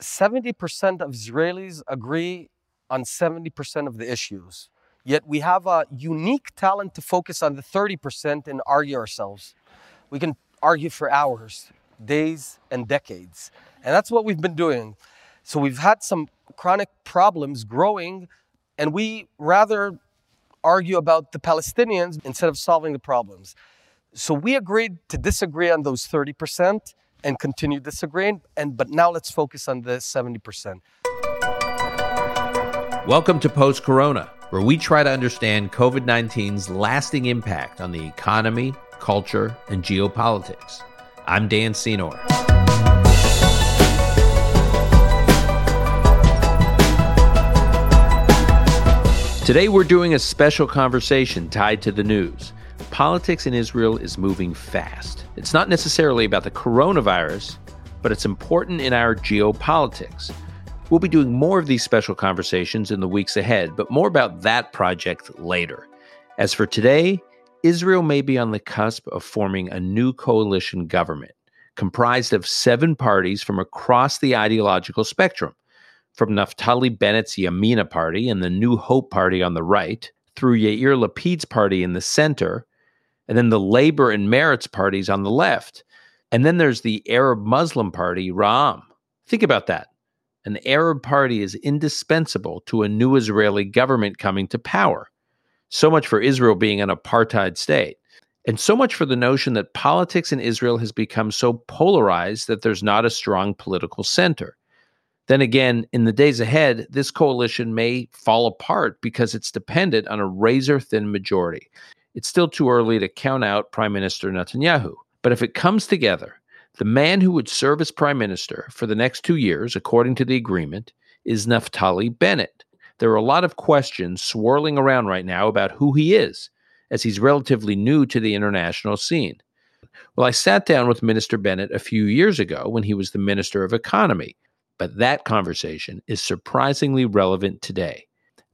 70% of Israelis agree on 70% of the issues. Yet we have a unique talent to focus on the 30% and argue ourselves. We can argue for hours, days, and decades. And that's what we've been doing. So we've had some chronic problems growing, and we rather argue about the Palestinians instead of solving the problems. So we agreed to disagree on those 30% and continue disagreeing, and but now let's focus on the 70%. Welcome to Post Corona, where we try to understand COVID 19's lasting impact on the economy, culture, and geopolitics. I'm Dan Senor. Today, we're doing a special conversation tied to the news. Politics in Israel is moving fast. It's not necessarily about the coronavirus, but it's important in our geopolitics. We'll be doing more of these special conversations in the weeks ahead, but more about that project later. As for today, Israel may be on the cusp of forming a new coalition government comprised of seven parties from across the ideological spectrum from Naftali Bennett's Yamina party and the New Hope party on the right, through Yair Lapid's party in the center, and then the Labor and Meretz parties on the left. And then there's the Arab Muslim party, Ra'am. Think about that. An Arab party is indispensable to a new Israeli government coming to power. So much for Israel being an apartheid state. And so much for the notion that politics in Israel has become so polarized that there's not a strong political center. Then again, in the days ahead, this coalition may fall apart because it's dependent on a razor thin majority. It's still too early to count out Prime Minister Netanyahu. But if it comes together, the man who would serve as prime minister for the next two years, according to the agreement, is Naftali Bennett. There are a lot of questions swirling around right now about who he is, as he's relatively new to the international scene. Well, I sat down with Minister Bennett a few years ago when he was the Minister of Economy, but that conversation is surprisingly relevant today.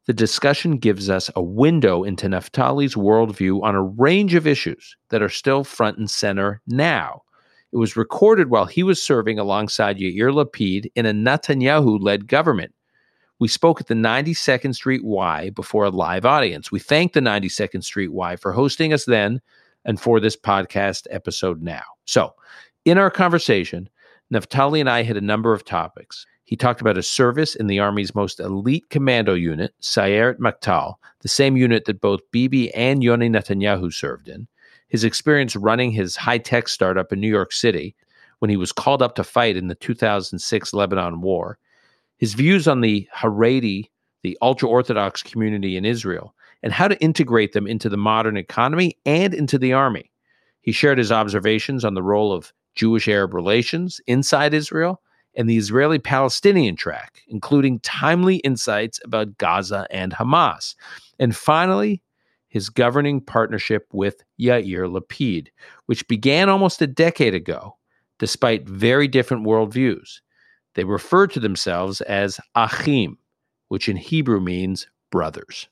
The discussion gives us a window into Naftali's worldview on a range of issues that are still front and center now. It was recorded while he was serving alongside Yair Lapid in a Netanyahu led government. We spoke at the 92nd Street Y before a live audience. We thank the 92nd Street Y for hosting us then and for this podcast episode now. So, in our conversation, Naftali and I hit a number of topics. He talked about his service in the Army's most elite commando unit, Sayeret Matkal, the same unit that both Bibi and Yoni Netanyahu served in, his experience running his high tech startup in New York City when he was called up to fight in the 2006 Lebanon War, his views on the Haredi, the ultra Orthodox community in Israel, and how to integrate them into the modern economy and into the army. He shared his observations on the role of Jewish Arab relations inside Israel, and the Israeli Palestinian track, including timely insights about Gaza and Hamas. And finally, his governing partnership with Yair Lapid, which began almost a decade ago, despite very different worldviews. They refer to themselves as Achim, which in Hebrew means brothers.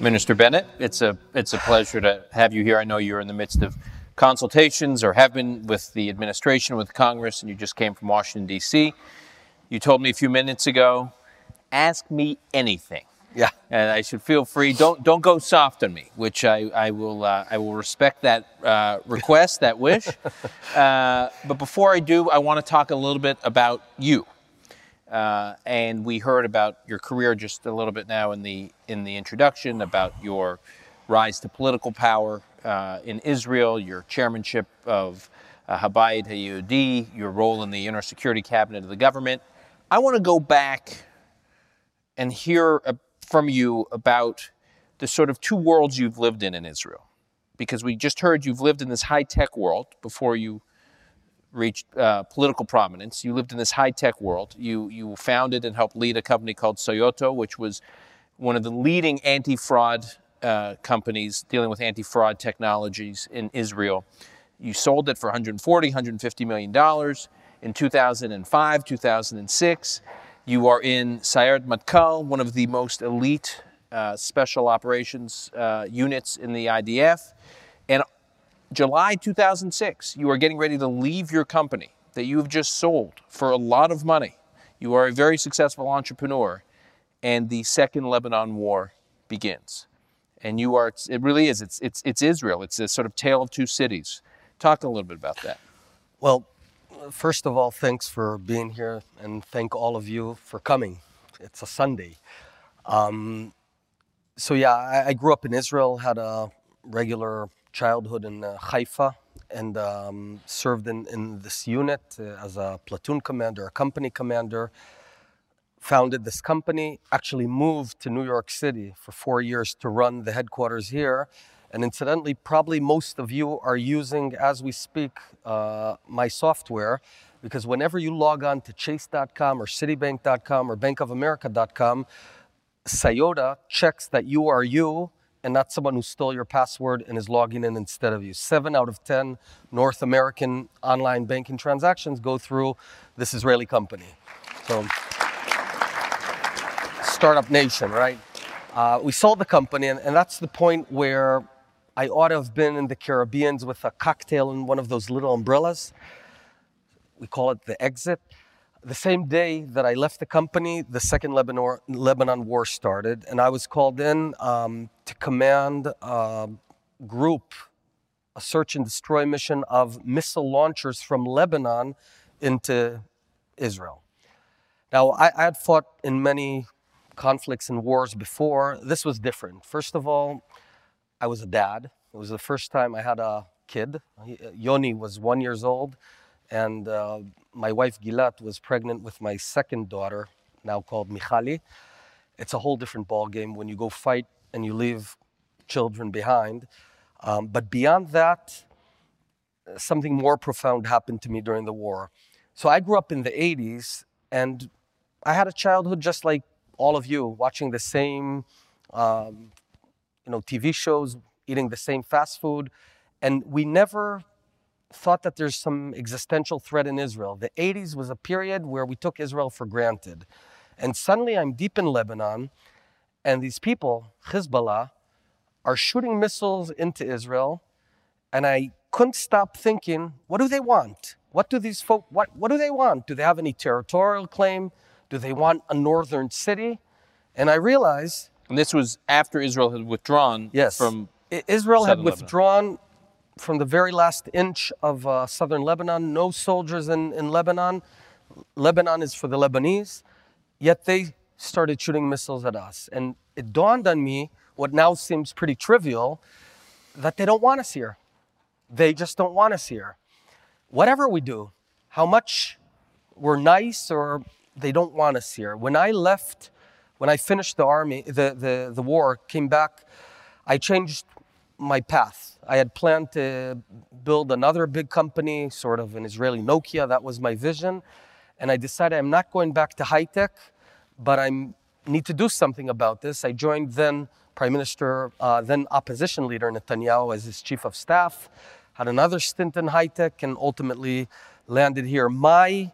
Minister Bennett, it's a it's a pleasure to have you here. I know you're in the midst of consultations or have been with the administration, with Congress, and you just came from Washington D.C. You told me a few minutes ago, ask me anything. Yeah, and I should feel free. Don't don't go soft on me, which I I will uh, I will respect that uh, request, that wish. Uh, but before I do, I want to talk a little bit about you. Uh, and we heard about your career just a little bit now in the in the introduction about your rise to political power uh, in Israel, your chairmanship of uh, Habayit Hayehudi, your role in the inner security cabinet of the government. I want to go back and hear uh, from you about the sort of two worlds you've lived in in Israel, because we just heard you've lived in this high tech world before you reached uh, political prominence. You lived in this high tech world. You, you founded and helped lead a company called Cyota, which was one of the leading anti fraud uh, companies dealing with anti fraud technologies in Israel. You sold it for 140, 150 million dollars in 2005, 2006. You are in Sayeret Matkal, one of the most elite uh, special operations uh, units in the IDF. And July 2006, you are getting ready to leave your company that you have just sold for a lot of money. You are a very successful entrepreneur, and the second Lebanon war begins. And you are, it really is, it's, it's, it's Israel. It's a sort of tale of two cities. Talk a little bit about that. Well, first of all, thanks for being here and thank all of you for coming. It's a Sunday. Um, so, yeah, I, I, grew up in Israel, had a regular childhood in uh, Haifa, and um, served in, in this unit uh, as a platoon commander, a company commander. Founded this company, actually moved to New York City for four years to run the headquarters here. And incidentally, probably most of you are using, as we speak, uh, my software because whenever you log on to chase.com or citibank.com or bankofamerica.com, Cyota checks that you are you and not someone who stole your password and is logging in instead of you. Seven out of 10 North American online banking transactions go through this Israeli company. So, startup nation, right? Uh, we sold the company, and, and that's the point where I ought to have been in the Caribbean with a cocktail in one of those little umbrellas. We call it the exit the same day that I left the company, the second Lebanon, Lebanon war started, and I was called in um, to command a group, a search and destroy mission of missile launchers from Lebanon into Israel. Now, I, I had fought in many conflicts and wars before. This was different. First of all, I was a dad. It was the first time I had a kid. Yoni was one years old and uh, my wife Gilat was pregnant with my second daughter, now called Michali. It's a whole different ballgame when you go fight and you leave children behind. Um, but beyond that, something more profound happened to me during the war. So I grew up in the 80s, and I had a childhood just like all of you, watching the same, um, you know, TV shows, eating the same fast food, and we never thought that there's some existential threat in Israel. The 80s was a period where we took Israel for granted. And suddenly I'm deep in Lebanon, and these people, Hezbollah, are shooting missiles into Israel. And I couldn't stop thinking, what do they want? What do these folk, what, what do they want? Do they have any territorial claim? Do they want a northern city? And I realized. And this was after Israel had withdrawn yes, from. Israel had withdrawn from the very last inch of uh, southern Lebanon, no soldiers in, in Lebanon. Lebanon is for the Lebanese, yet they started shooting missiles at us. And it dawned on me, what now seems pretty trivial, that they don't want us here. They just don't want us here. Whatever we do, how much we're nice or they don't want us here. When I left, when I finished the army, the, the, the war, came back, I changed my path. I had planned to build another big company, sort of an Israeli Nokia. That was my vision. And I decided I'm not going back to high tech, but I need to do something about this. I joined then Prime Minister, uh, then opposition leader Netanyahu as his chief of staff, had another stint in high tech, and ultimately landed here. My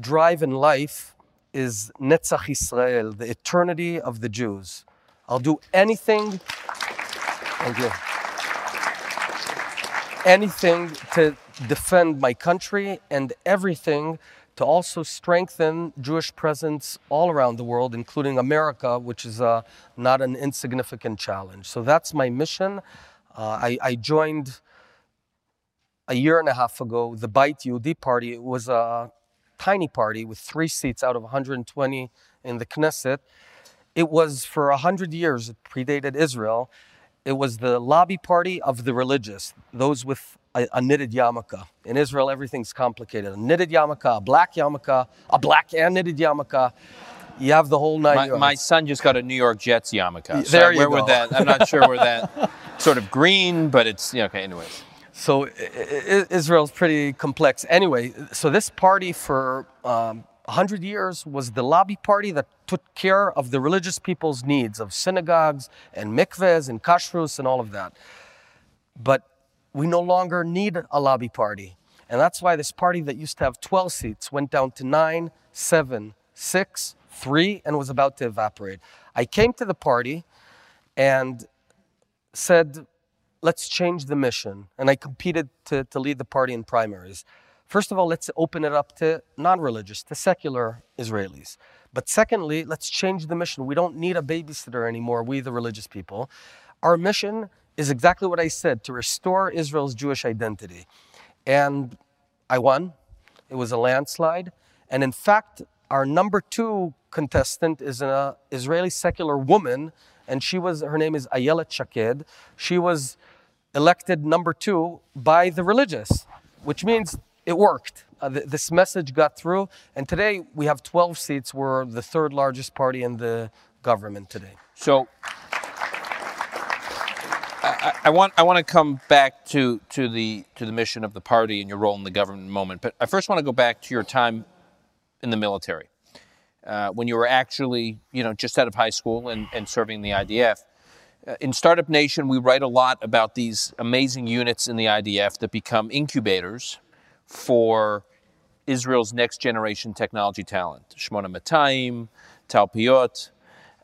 drive in life is Netzach Israel, the eternity of the Jews. I'll do anything. Thank you anything to defend my country and everything to also strengthen Jewish presence all around the world, including America, which is uh, not an insignificant challenge. So that's my mission. Uh, I, I, joined a year and a half ago the Bayit Yehudi party. It was a tiny party with three seats out of 120 in the Knesset. It was for 100 years, it predated Israel. It was the lobby party of the religious, those with a, a, knitted yarmulke. In Israel, everything's complicated. A knitted yarmulke, a black yarmulke, a black and knitted yarmulke. You have the whole nine. My, my son just got a New York Jets yarmulke. So there you where go. would that? I'm not sure where that. sort of green, but it's yeah, okay. Anyways. So Israel's pretty complex. Anyway, so this party for um, 100 years was the lobby party that took care of the religious people's needs of synagogues and mikvehs and kashrus and all of that. But we no longer need a lobby party. And that's why this party that used to have 12 seats went down to nine, seven, six, three, and was about to evaporate. I came to the party and said, let's change the mission. And I competed to, to lead the party in primaries. First of all, let's open it up to non religious, to secular Israelis. But secondly, let's change the mission. We don't need a babysitter anymore, we the religious people. Our mission is exactly what I said to restore Israel's Jewish identity. And I won. It was a landslide. And in fact, our number two contestant is an uh, Israeli secular woman, and she was her name is Ayelet Shaked. She was elected number two by the religious, which means it worked. Uh, th- this message got through, and today we have 12 seats. We're the third largest party in the government today. So I, I, want I want to come back to to the to the mission of the party and your role in the government moment, but I first want to go back to your time in the military uh, when you were actually you know just out of high school and, and serving the IDF. Uh, in Startup Nation, we write a lot about these amazing units in the IDF that become incubators for Israel's next generation technology talent. Shmona Matayim, Talpiot.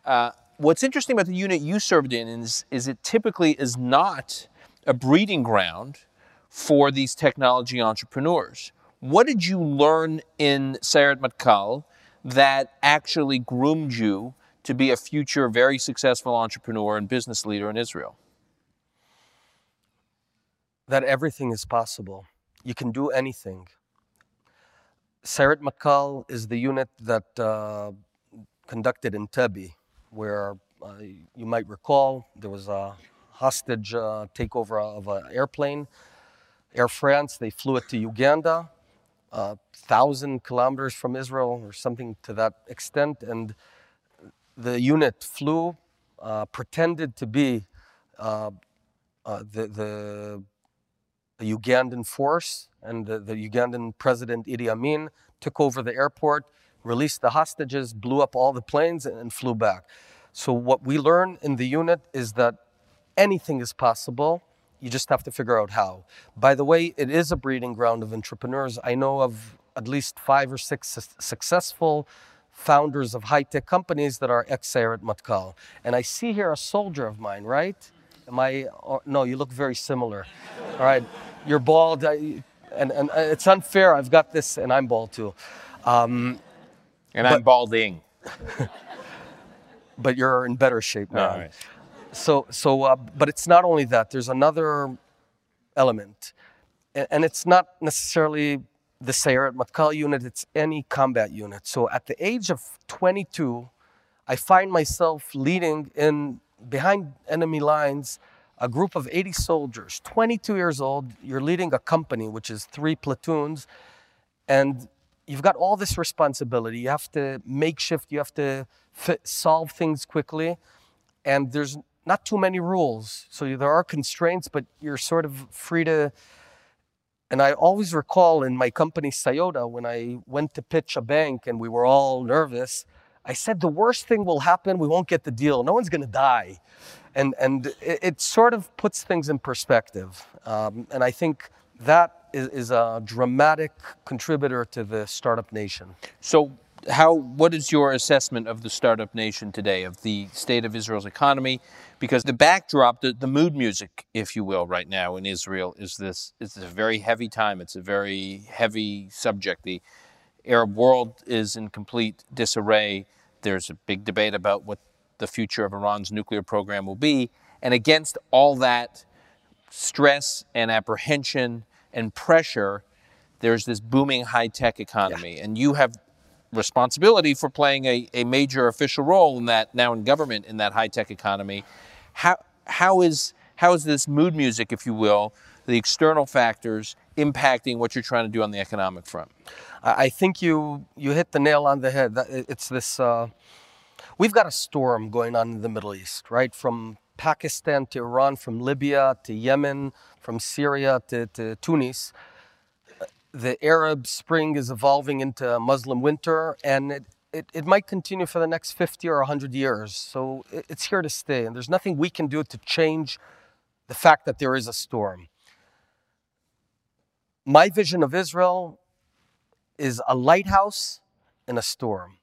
Uh, what's interesting about the unit you served in is, is it typically is not a breeding ground for these technology entrepreneurs. What did you learn in Sayeret Matkal that actually groomed you to be a future very successful entrepreneur and business leader in Israel? That everything is possible. You can do anything. Sayeret Matkal is the unit that uh, conducted Entebbe where uh, you might recall there was a hostage uh, takeover of an airplane. Air France, they flew it to Uganda, a uh, thousand kilometers from Israel or something to that extent. And the unit flew, uh, pretended to be uh, uh, the, the, Ugandan force, and the, the Ugandan president Idi Amin took over the airport released the hostages, blew up all the planes, and flew back. So, what we learn in the unit is that anything is possible. You just have to figure out how. By the way, it is a breeding ground of entrepreneurs. I know of at least five or six su- successful founders of high tech companies that are ex Sayeret Matkal. And I see here a soldier of mine, right? Am I? Or, no, you look very similar. All right, you're bald, I, and, and it's unfair. I've got this, and I'm bald too. Um, and I'm balding. but you're in better shape now. Right. So, so, uh, but it's not only that. There's another element, and, and it's not necessarily the Sayeret Matkal unit. It's any combat unit. So, at the age of 22, I find myself leading in behind enemy lines a group of 80 soldiers, 22 years old. You're leading a company, which is three platoons, and you've got all this responsibility. You have to make shift, you have to fit, solve things quickly, and there's not too many rules. So there are constraints, but you're sort of free to. And I always recall in my company, Cyota, when I went to pitch a bank and we were all nervous, I said, the worst thing will happen, we won't get the deal. No one's going to die. And, and it, it, sort of puts things in perspective. Um, and I think that is, is a dramatic contributor to the startup nation. So, how what is your assessment of the startup nation today, of the state of Israel's economy? Because the backdrop, the, the mood music, if you will, right now in Israel is this is a very heavy time. It's a very heavy subject. The Arab world is in complete disarray. There's a big debate about what the future of Iran's nuclear program will be. And against all that stress and apprehension and pressure, there's this booming high tech economy. Yeah. And you have responsibility for playing a, a major official role in that now in government in that high tech economy. How, how, is, how is this mood music, if you will, the external factors impacting what you're trying to do on the economic front? I think you, you hit the nail on the head. It's this. Uh, we've got a storm going on in the Middle East, right? From Pakistan to Iran, from Libya to Yemen, from Syria to, to Tunis. The Arab Spring is evolving into Muslim winter, and it, it, it, might continue for the next 50 or 100 years. So it's here to stay, and there's nothing we can do to change the fact that there is a storm. My vision of Israel is a lighthouse in a storm.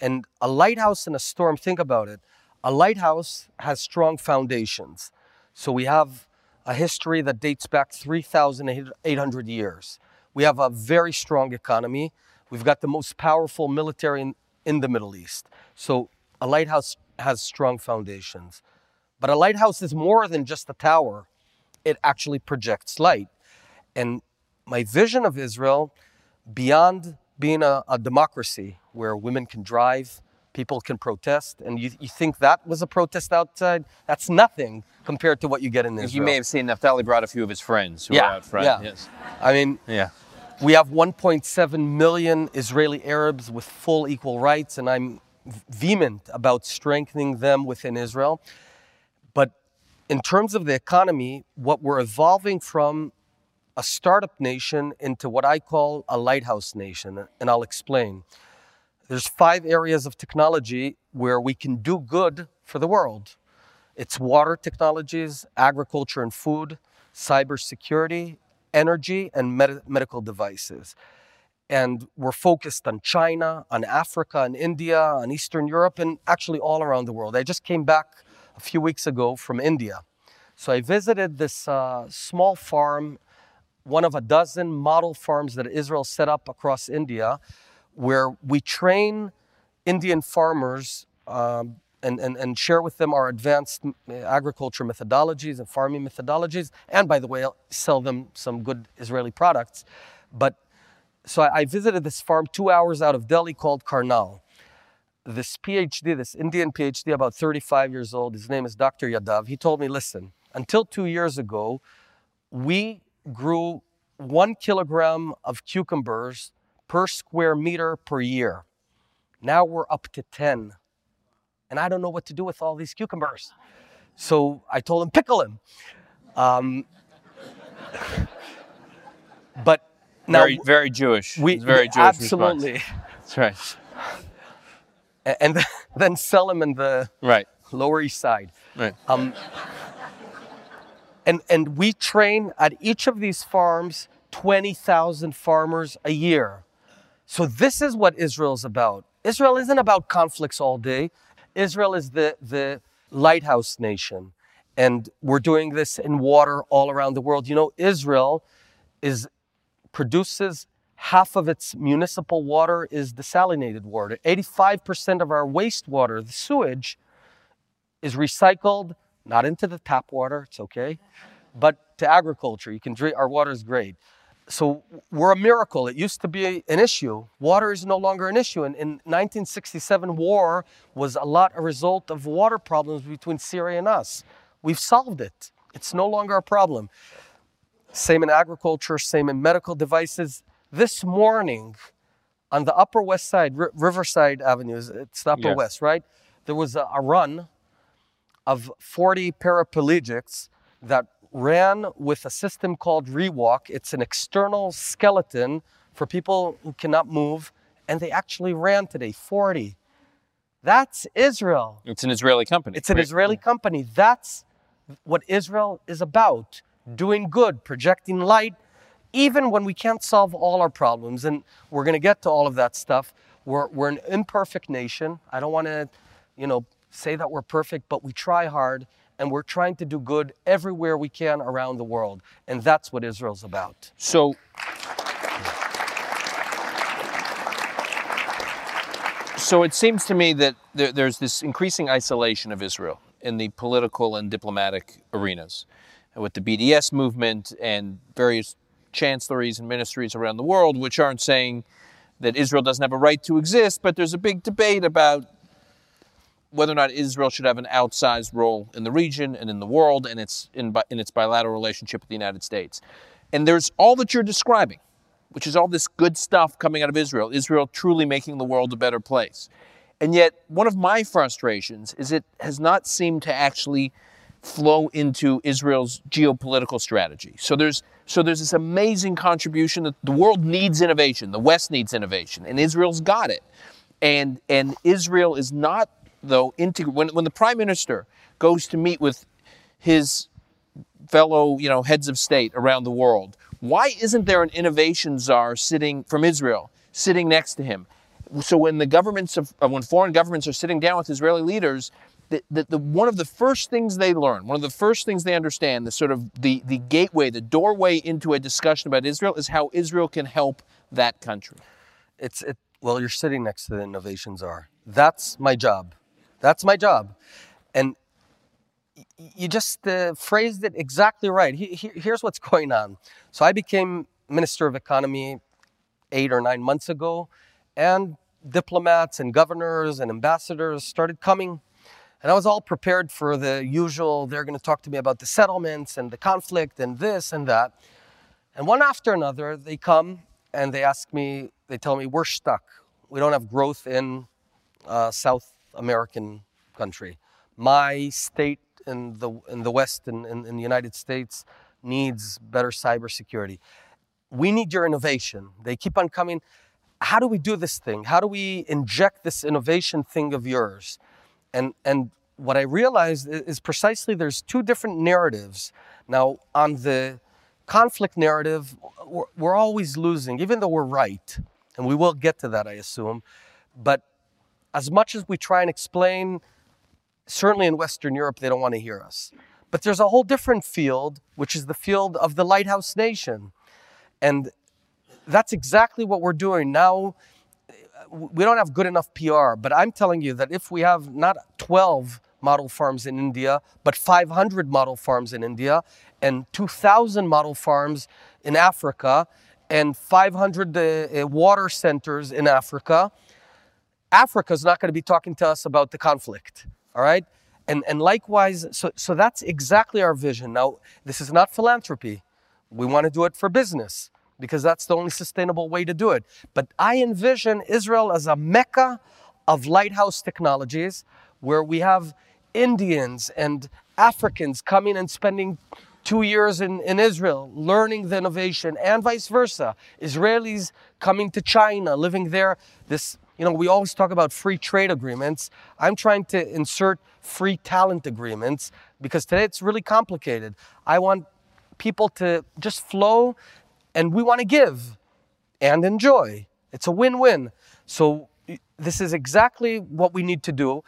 And a lighthouse in a storm, think about it. A lighthouse has strong foundations. So we have a history that dates back 3,800 years. We have a very strong economy. We've got the most powerful military in, the Middle East. So a lighthouse has strong foundations. But a lighthouse is more than just a tower, it actually projects light. And my vision of Israel, beyond being a, a democracy where women can drive, people can protest, and you, you think that was a protest outside? That's nothing compared to what you get in Israel. You may have seen Naftali brought a few of his friends who Yeah, were out front. yeah. Yes. I mean, Yeah. We have 1.7 million Israeli Arabs with full equal rights, and I'm vehement about strengthening them within Israel. But in terms of the economy, what we're evolving from a startup nation into what I call a lighthouse nation, and I'll explain. There's five areas of technology where we can do good for the world. It's water technologies, agriculture and food, cybersecurity, energy, and med- medical devices. And we're focused on China, on Africa, on India, on Eastern Europe, and actually all around the world. I just came back a few weeks ago from India. So I visited this uh, small farm, one of a dozen model farms that Israel set up across India, where we train Indian farmers um, and, and, and share with them our advanced agriculture methodologies and farming methodologies. And by the way, sell them some good Israeli products. But so I visited this farm two hours out of Delhi called Karnal. This PhD, this Indian PhD, about 35 years old, his name is Dr. Yadav. He told me, listen, until two years ago, we grew one kilogram of cucumbers per square meter per year. Now we're up to 10. And I don't know what to do with all these cucumbers. So I told him, pickle him. Um, but now very, very Jewish. we It's very Jewish response. absolutely, That's right. And then sell them in the Right. Lower East Side. Right. Um, and, and we train at each of these farms 20,000 farmers a year. So this is what Israel's about. Israel isn't about conflicts all day. Israel is the, the lighthouse nation. And we're doing this in water all around the world. You know, Israel is produces half of its municipal water is desalinated water. 85% of our wastewater, the sewage, is recycled, not into the tap water, it's okay, but to agriculture. You can drink, our water is great. So we're a miracle. It used to be an issue. Water is no longer an issue. And in 1967, war was a lot a result of water problems between Syria and us. We've solved it. It's no longer a problem. Same in agriculture, same in medical devices. This morning, on the Upper West Side, R- Riverside Avenue, it's the Upper Yes. West, right? There was a, a run of 40 paraplegics that ran with a system called Rewalk. It's an external skeleton for people who cannot move, and they actually ran today 40. That's Israel. It's an Israeli company. It's an? Israeli company. That's what Israel is about doing good, projecting light, even when we can't solve all our problems. And we're going to get to all of that stuff. We're, we're an imperfect nation. I don't want to, you know, say that we're perfect, but we try hard and we're trying to do good everywhere we can around the world. And that's what Israel's about. So, so it seems to me that there, there's this increasing isolation of Israel in the political and diplomatic arenas, with the BDS movement and various chancelleries and ministries around the world, which aren't saying that Israel doesn't have a right to exist, but there's a big debate about whether or not Israel should have an outsized role in the region and in the world and its in, in its bilateral relationship with the United States. And there's all that you're describing, which is all this good stuff coming out of Israel, Israel truly making the world a better place. And yet, one of my frustrations is it has not seemed to actually flow into Israel's geopolitical strategy. So there's so there's this amazing contribution that the world needs innovation, the West needs innovation, and Israel's got it. And and Israel is not though integ- when when the prime minister goes to meet with his fellow you know heads of state around the world, why isn't there an innovation czar sitting from Israel sitting next to him? So when the governments of uh, when foreign governments are sitting down with Israeli leaders, that, that the, one of the first things they learn, one of the first things they understand, the sort of the, the gateway, the doorway into a discussion about Israel is how Israel can help that country. It's it. Well, you're sitting next to the innovation czar. That's my job. That's my job, and you just uh, phrased it exactly right. He, he, here's what's going on. So I became minister of economy eight or nine months ago, and diplomats and governors and ambassadors started coming and I was all prepared for the usual, they're going to talk to me about the settlements and the conflict and this and that. And one after another, they come and they ask me, they tell me, we're stuck. We don't have growth in uh, South American country. My state in the, in the West, in, in, in the United States, needs better cybersecurity. We need your innovation. They keep on coming. How do we do this thing? How do we inject this innovation thing of yours? And, and what I realized is precisely there's two different narratives. Now, on the conflict narrative, we're, we're always losing, even though we're right. And we will get to that, I assume. But as much as we try and explain, certainly in Western Europe, they don't want to hear us. But there's a whole different field, which is the field of the lighthouse nation. And that's exactly what we're doing now we don't have good enough PR, but I'm telling you that if we have not 12 model farms in India, but 500 model farms in India, and 2,000 model farms in Africa, and 500 uh, uh, water centers in Africa, Africa is not going to be talking to us about the conflict. All right? And, and likewise, so, so that's exactly our vision. Now, this is not philanthropy. We want to do it for business because that's the only sustainable way to do it. But I envision Israel as a mecca of lighthouse technologies where we have Indians and Africans coming and spending two years in, in Israel learning the innovation and vice versa. Israelis coming to China, living there. This, you know, we always talk about free trade agreements. I'm trying to insert free talent agreements because today it's really complicated. I want people to just flow and we want to give and enjoy. It's a win win. So, this is exactly what we need to do.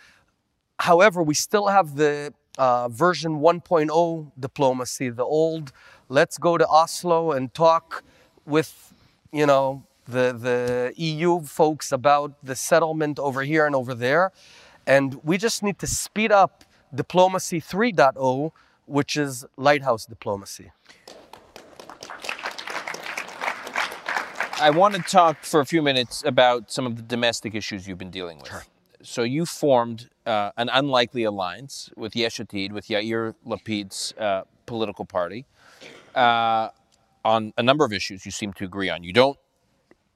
However, we still have the uh, version 1.0 diplomacy, the old, let's go to Oslo and talk with, you know, the, the EU folks about the settlement over here and over there. And we just need to speed up diplomacy 3.0, which is lighthouse diplomacy. I want to talk for a few minutes about some of the domestic issues you've been dealing with. Sure. So you formed uh, an unlikely alliance with Yesh Atid, with Yair Lapid's uh, political party, uh, on a number of issues you seem to agree on. You don't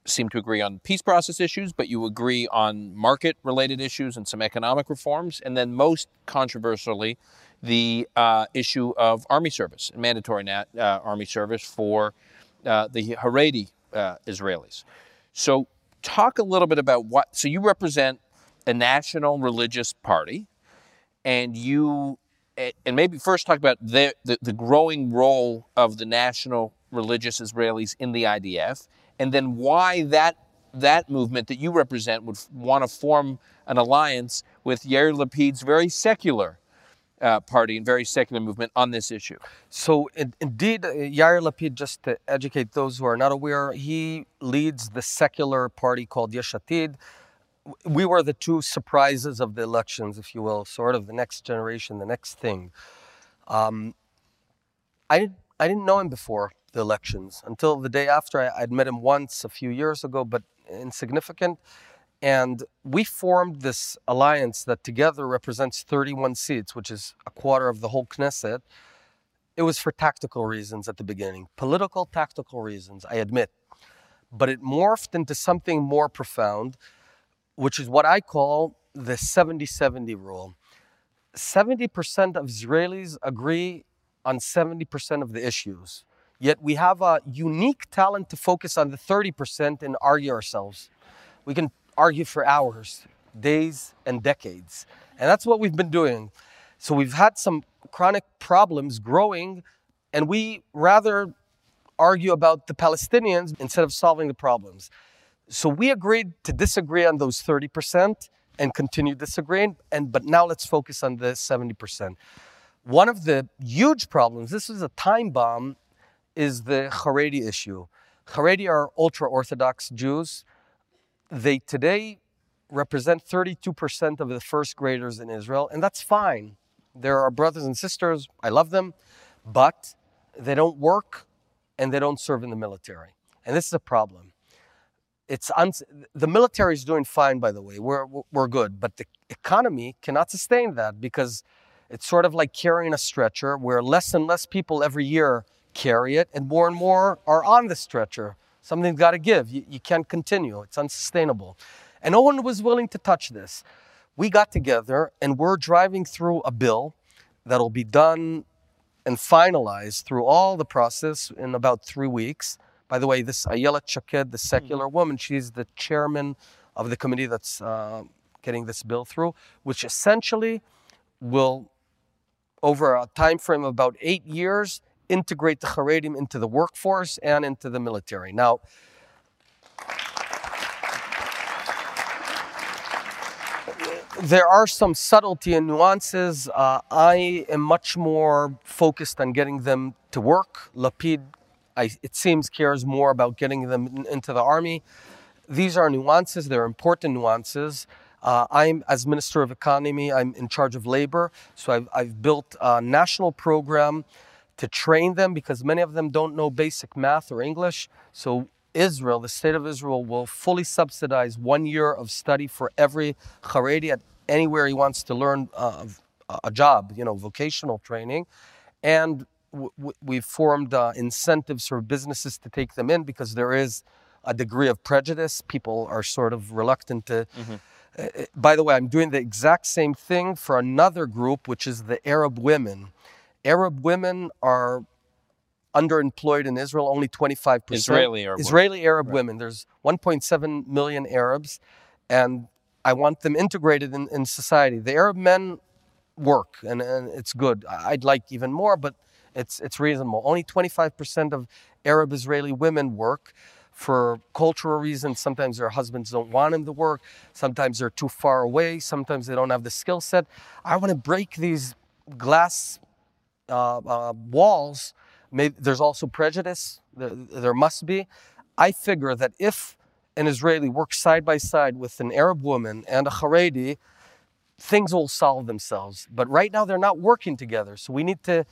seem to agree on peace process issues, but you agree on market-related issues and some economic reforms, and then most controversially, the uh, issue of army service, mandatory nat, uh, army service for uh, the Haredi uh, Israelis. So, talk a little bit about what. So, you represent a national religious party, and you, and maybe first talk about the, the, the growing role of the national religious Israelis in the IDF, and then why that that movement that you represent would want to form an alliance with Yair Lapid's very secular uh, party and very secular movement on this issue. So, in, indeed, uh, Yair Lapid, just to educate those who are not aware, he leads the secular party called Yesh Atid. We were the two surprises of the elections, if you will, sort of the next generation, the next thing. Um, I, I didn't know him before the elections until the day after. I, I'd met him once a few years ago, but insignificant. And we formed this alliance that together represents 31 seats, which is a quarter of the whole Knesset. It was for tactical reasons at the beginning, political, tactical reasons, I admit. But it morphed into something more profound, which is what I call the 70 70 rule. 70% of Israelis agree on 70% of the issues. Yet we have a unique talent to focus on the 30% and argue ourselves. We can argue for hours, days, and decades. And that's what we've been doing. So we've had some chronic problems growing, and we rather argue about the Palestinians instead of solving the problems. So we agreed to disagree on those 30%, and continue disagreeing. And but now let's focus on the 70%. One of the huge problems, this is a time bomb, is the Haredi issue. Haredi are ultra Orthodox Jews. They today represent 32% of the first graders in Israel, and that's fine. There are brothers and sisters. I love them, but they don't work and they don't serve in the military. And this is a problem. It's un- the military is doing fine, by the way. We're, we're good, but the economy cannot sustain that because it's sort of like carrying a stretcher where less and less people every year carry it, and more and more are on the stretcher. Something's got to give. You, you can't continue, it's unsustainable. And no one was willing to touch this. We got together and we're driving through a bill that'll be done and finalized through all the process in about three weeks. By the way, this Ayelet Shaked, the secular mm-hmm. woman, she's the chairman of the committee that's uh, getting this bill through, which essentially will, over a time frame of about eight years, integrate the Haredim into the workforce and into the military. Now, there are some subtlety and nuances. Uh, I am much more focused on getting them to work. Lapid, I, it seems, cares more about getting them into the army. These are nuances, they're important nuances. Uh, I'm, as Minister of Economy, I'm in charge of labor. So I've, I've built a national program to train them because many of them don't know basic math or English. So Israel, the state of Israel, will fully subsidize one year of study for every Haredi at anywhere he wants to learn uh, a job, you know, vocational training. And w- we've formed uh, incentives for businesses to take them in because there is a degree of prejudice. People are sort of reluctant to. Mm-hmm. Uh, by the way, I'm doing the exact same thing for another group, which is the Arab women. Arab women are underemployed in Israel, only 25%. Israeli Arab Israeli women. Arab right. women. There's 1.7 million Arabs, and I want them integrated in, in society. The Arab men work, and, and it's good. I'd like even more, but it's, it's reasonable. Only 25% of Arab Israeli women work for cultural reasons. Sometimes their husbands don't want them to work. Sometimes they're too far away. Sometimes they don't have the skill set. I want to break these glass Uh, uh, walls Maybe there's also prejudice. There, there must be. I figure that if an Israeli works side by side with an Arab woman and a Haredi, things will solve themselves. But right now they're not working together. So we need to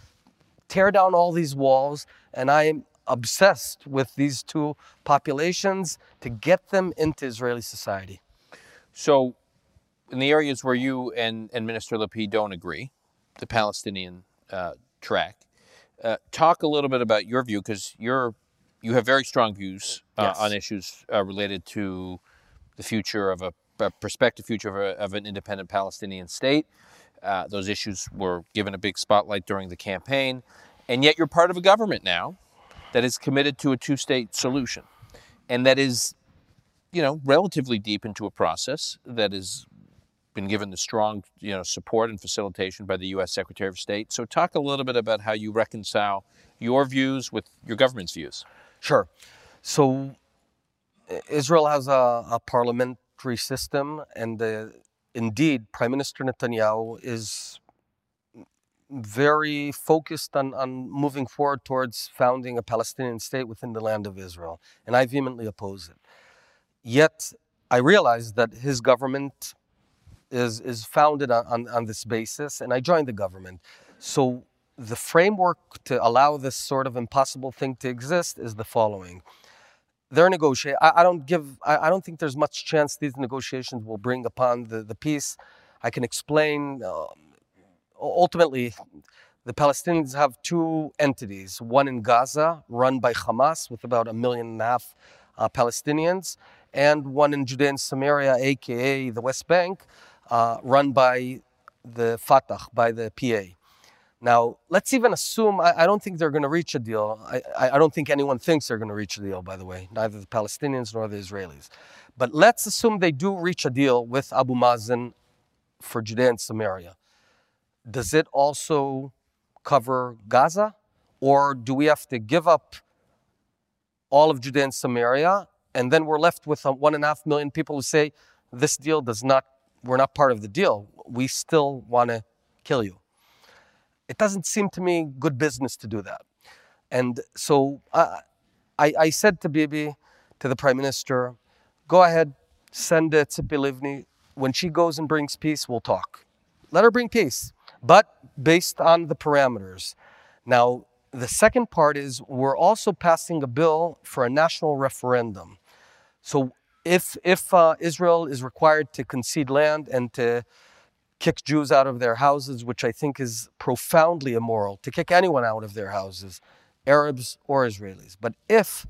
tear down all these walls. And I'm obsessed with these two populations to get them into Israeli society. So, in the areas where you and, and Minister Lapid don't agree, the Palestinian uh, track, uh, talk a little bit about your view because you're you have very strong views uh, yes. on issues uh, related to the future of a, a prospective future of, a, of, an independent Palestinian state. Uh, those issues were given a big spotlight during the campaign, and yet you're part of a government now that is committed to a two-state solution, and that is, you know, relatively deep into a process that is been given the strong you know, support and facilitation by the U.S. Secretary of State. So, talk a little bit about how you reconcile your views with your government's views. Sure. So, Israel has a, a parliamentary system, and uh, indeed, Prime Minister Netanyahu is very focused on, on moving forward towards founding a Palestinian state within the land of Israel, and I vehemently oppose it. Yet, I realize that his government is, is founded on, on, this basis, and I joined the government. So the framework to allow this sort of impossible thing to exist is the following. They're negotiating. I, I, don't give. I, I, don't think there's much chance these negotiations will bring upon the, the peace. I can explain. Uh, ultimately, the Palestinians have two entities: one in Gaza, run by Hamas, with about a million and a half uh, Palestinians, and one in Judea and Samaria, aka the West Bank, uh, run by the Fatah, by the PA. Now, let's even assume, I, I don't think they're going to reach a deal. I, I, don't think anyone thinks they're going to reach a deal, by the way, neither the Palestinians nor the Israelis. But let's assume they do reach a deal with Abu Mazen for Judea and Samaria. Does it also cover Gaza? Or do we have to give up all of Judea and Samaria? And then we're left with one and a half million people who say this deal does not we're not part of the deal. We still want to kill you. It doesn't seem to me good business to do that. And so I, I said to Bibi, to the prime minister, go ahead, send it to Livni. When she goes and brings peace, we'll talk. Let her bring peace, but based on the parameters. Now, the second part is we're also passing a bill for a national referendum. So if, if uh, Israel is required to concede land and to kick Jews out of their houses, which I think is profoundly immoral, to kick anyone out of their houses, Arabs or Israelis. But if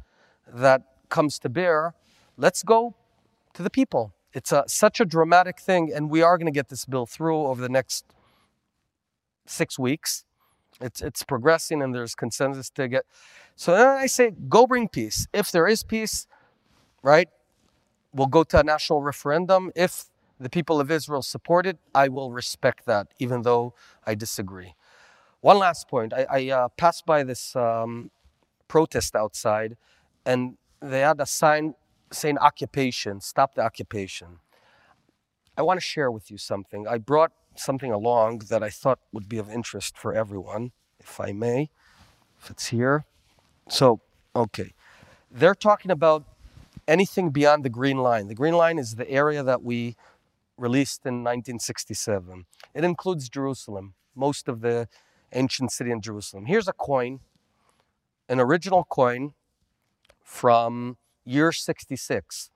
that comes to bear, let's go to the people. It's a, such a dramatic thing, and we are going to get this bill through over the next six weeks. It's, it's progressing, and there's consensus to get. So then I say, go bring peace. If there is peace, right, we'll go to a national referendum. If the people of Israel support it, I will respect that, even though I disagree. One last point. I, I uh, passed by this um, protest outside, and they had a sign saying occupation, stop the occupation. I want to share with you something. I brought something along that I thought would be of interest for everyone, if I may, if it's here. So, okay. They're talking about anything beyond the Green Line. The Green Line is the area that we released in 1967. It includes Jerusalem, most of the ancient city in Jerusalem. Here's a coin, an original coin from year 66.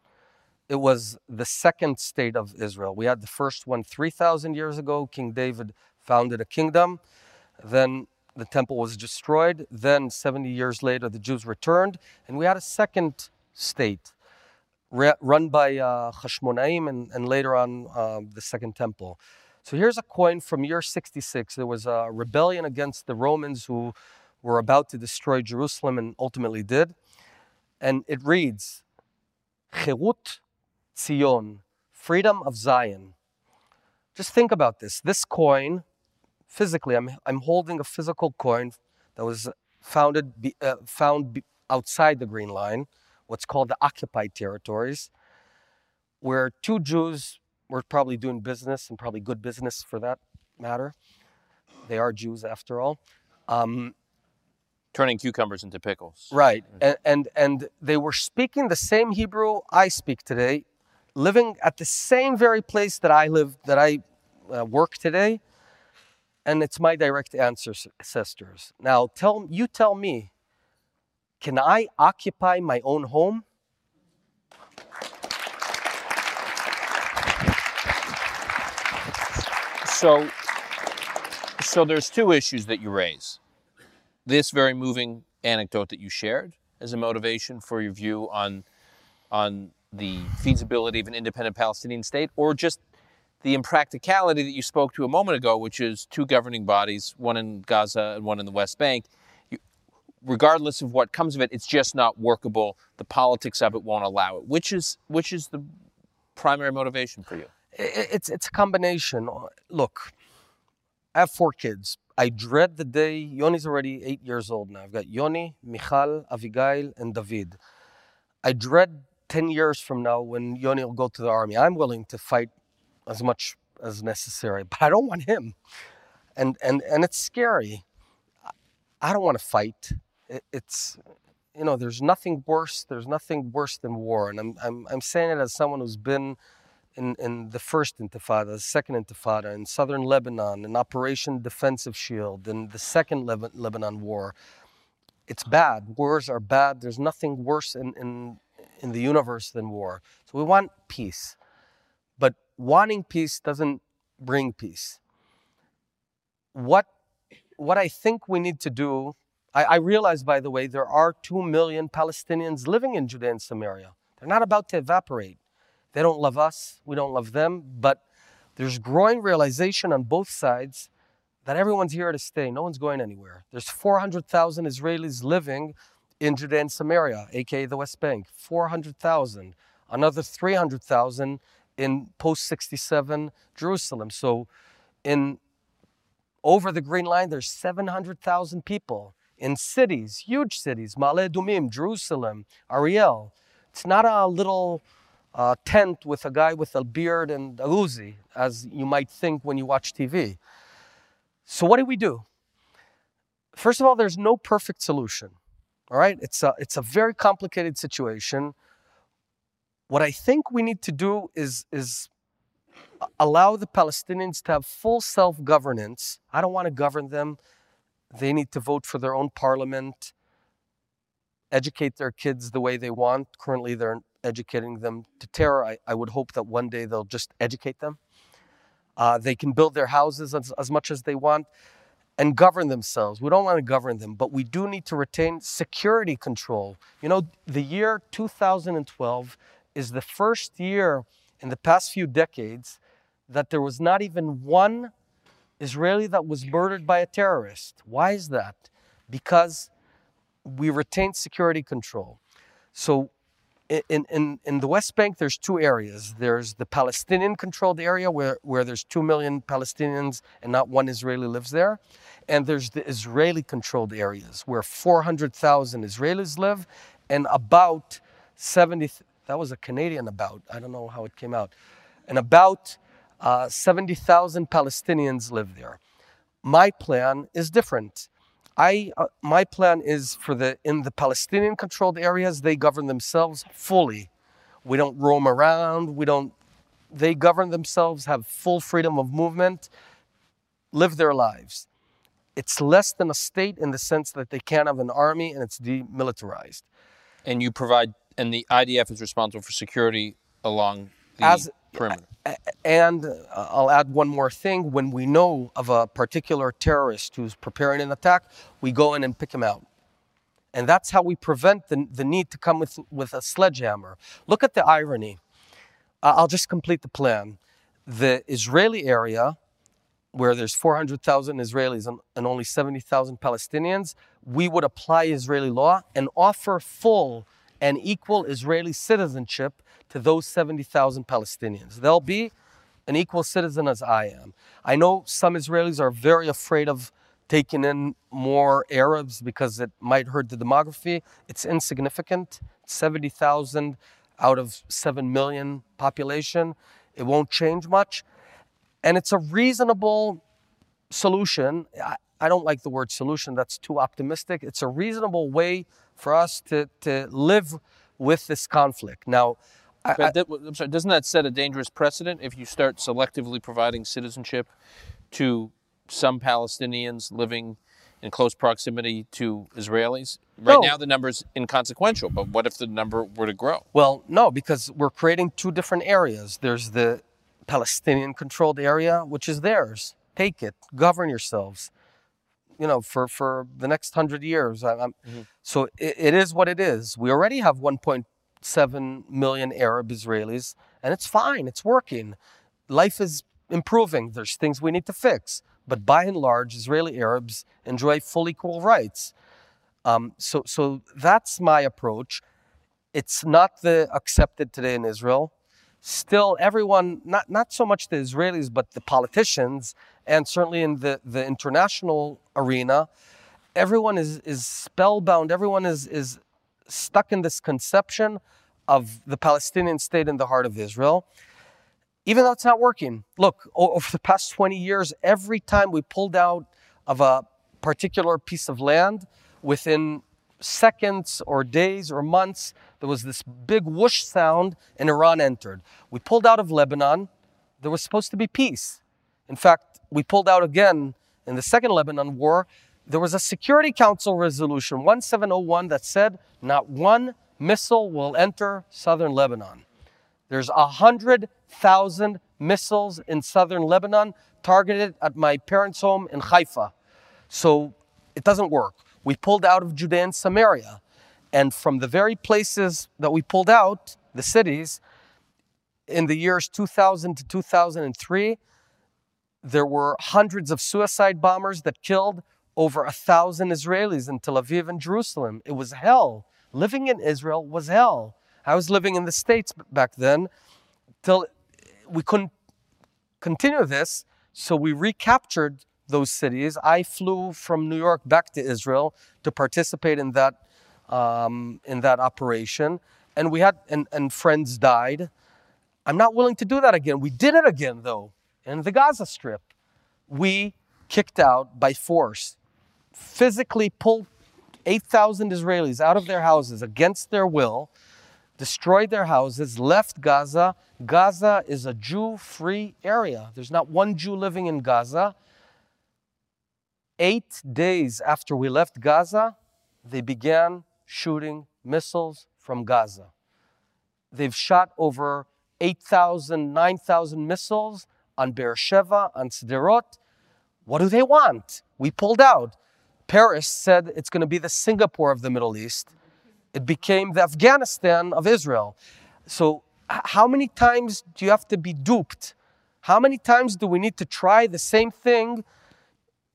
It was the second state of Israel. We had the first one 3,000 years ago. King David founded a kingdom. Then the temple was destroyed. Then, 70 years later, the Jews returned. And we had a second state run by uh, Hashmonaim and, and later on uh, the second temple. So here's a coin from year 66. There was a rebellion against the Romans who were about to destroy Jerusalem and ultimately did. And it reads, Cherut Zion, freedom of Zion. Just think about this. This coin, physically, I'm, I'm holding a physical coin that was founded, uh, found outside the Green Line what's called the occupied territories, where two Jews were probably doing business and probably good business for that matter. They are Jews after all. Um, Turning cucumbers into pickles. Right. And, and, and they were speaking the same Hebrew I speak today, living at the same very place that I live, that I uh, work today. And it's my direct ancestors. Now, tell you tell me, can I occupy my own home? So, so there's two issues that you raise. This very moving anecdote that you shared as a motivation for your view on, on the feasibility of an independent Palestinian state, or just the impracticality that you spoke to a moment ago, which is two governing bodies, one in Gaza and one in the West Bank, regardless of what comes of it, it's just not workable. The politics of it won't allow it. Which is which is the primary motivation for you? It's it's a combination. Uh, look, I have four kids. I dread the day. Yoni's already eight years old now. I've got Yoni, Michal, Avigail, and David. I dread ten years from now when Yoni will go to the army. I'm willing to fight as much as necessary, but I don't want him. And and and it's scary. I don't want to fight it's you know there's nothing worse there's nothing worse than war and i'm i'm, I'm saying it as someone who's been in, in the first intifada the second intifada in southern lebanon in operation defensive shield in the second lebanon war. It's bad. Wars are bad. There's nothing worse in, in in the universe than war. So we want peace. But wanting peace doesn't bring peace. What what i think we need to do I, I realize, by the way, there are 2 million Palestinians living in Judea and Samaria. They're not about to evaporate. They don't love us, we don't love them, but there's growing realization on both sides that everyone's here to stay. No one's going anywhere. There's 400,000 Israelis living in Judea and Samaria, aka the West Bank. 400,000. Another 300,000 in post 67 Jerusalem. So in over the Green Line, there's 700,000 people in cities, huge cities, Ma'ale Adumim, Jerusalem, Ariel. It's not a little uh, tent with a guy with a beard and a Uzi, as you might think when you watch TV. So, what do we do? First of all, there's no perfect solution. All right, it's a, it's a very complicated situation. What I think we need to do is, is allow the Palestinians to have full self governance. I don't want to govern them. They need to vote for their own parliament, educate their kids the way they want. Currently, they're educating them to terror. I, I would hope that one day they'll just educate them. Uh, they can build their houses as, as much as they want and govern themselves. We don't want to govern them, but we do need to retain security control. You know, the year 2012 is the first year in the past few decades that there was not even one Israeli that was murdered by a terrorist. Why is that? Because we retain security control. So in, in, in the West Bank, there's two areas. There's the Palestinian controlled area where, where there's 2 million Palestinians and not one Israeli lives there. And there's the Israeli controlled areas where 400,000 Israelis live and about 70, that was a Canadian about, I don't know how it came out, and about uh, 70,000 Palestinians live there. My plan is different. I, uh, my plan is for the in the Palestinian controlled areas they govern themselves fully. We don't roam around. We don't. They govern themselves, have full freedom of movement, live their lives. It's less than a state in the sense that they can't have an army and it's demilitarized. And you provide, and the IDF is responsible for security along the As- perimeter. And uh, I'll add one more thing. When we know of a particular terrorist who's preparing an attack, we go in and pick him out. And that's how we prevent the, the need to come with, with a sledgehammer. Look at the irony. I'll just complete the plan. The Israeli area, where there's 400,000 Israelis and, and only 70,000 Palestinians, we would apply Israeli law and offer full and equal Israeli citizenship to those 70,000 Palestinians. They'll be an equal citizen as I am. I know some Israelis are very afraid of taking in more Arabs because it might hurt the demography. It's insignificant. 70,000 out of 7 million population. It won't change much. And it's a reasonable solution. I, I don't like the word solution, that's too optimistic. It's a reasonable way for us to, to live with this conflict. Now, I, I, that, I'm sorry, doesn't that set a dangerous precedent if you start selectively providing citizenship to some Palestinians living in close proximity to Israelis? Right No. now, the number's inconsequential, but what if the number were to grow? Well, no, because we're creating two different areas. There's the Palestinian controlled area, which is theirs. Take it, govern yourselves. You know, for, for the next hundred years. I'm, So it, it is what it is. We already have 1.7 million Arab Israelis, and it's fine, it's working. Life is improving. There's things we need to fix. But by and large, Israeli Arabs enjoy full equal rights. Um, so, so that's my approach. It's not the accepted today in Israel. Still, everyone, not, not so much the Israelis, but the politicians, and certainly in the, the international arena, everyone is, is spellbound. Everyone is, is stuck in this conception of the Palestinian state in the heart of Israel even though it's not working. Look, over the past 20 years, every time we pulled out of a particular piece of land, within seconds or days or months, there was this big whoosh sound and Iran entered. We pulled out of Lebanon, there was supposed to be peace. In fact, we pulled out again in the second Lebanon war. There was a Security Council resolution 1701 that said not one missile will enter southern Lebanon. There's a hundred thousand missiles in southern Lebanon targeted at my parents' home in Haifa. So it doesn't work. We pulled out of Judea and Samaria. And from the very places that we pulled out, the cities, in the years 2000 to 2003, there were hundreds of suicide bombers that killed over a thousand Israelis in Tel Aviv and Jerusalem. It was hell. Living in Israel was hell. I was living in the States back then till we couldn't continue this. So we recaptured those cities. I flew from New York back to Israel to participate in that, um, in that operation. and we had and, and friends died. I'm not willing to do that again. We did it again though in the Gaza Strip. We kicked out by force, physically pulled 8,000 Israelis out of their houses against their will, destroyed their houses, left Gaza. Gaza is a Jew free area. There's not one Jew living in Gaza. Eight days after we left Gaza, they began shooting missiles from Gaza. They've shot over 8,000, 9,000 missiles on Beersheba, on Sderot. What do they want? We pulled out. Peres said it's going to be the Singapore of the Middle East. It became the Afghanistan of Israel. So, how many times do you have to be duped? How many times do we need to try the same thing?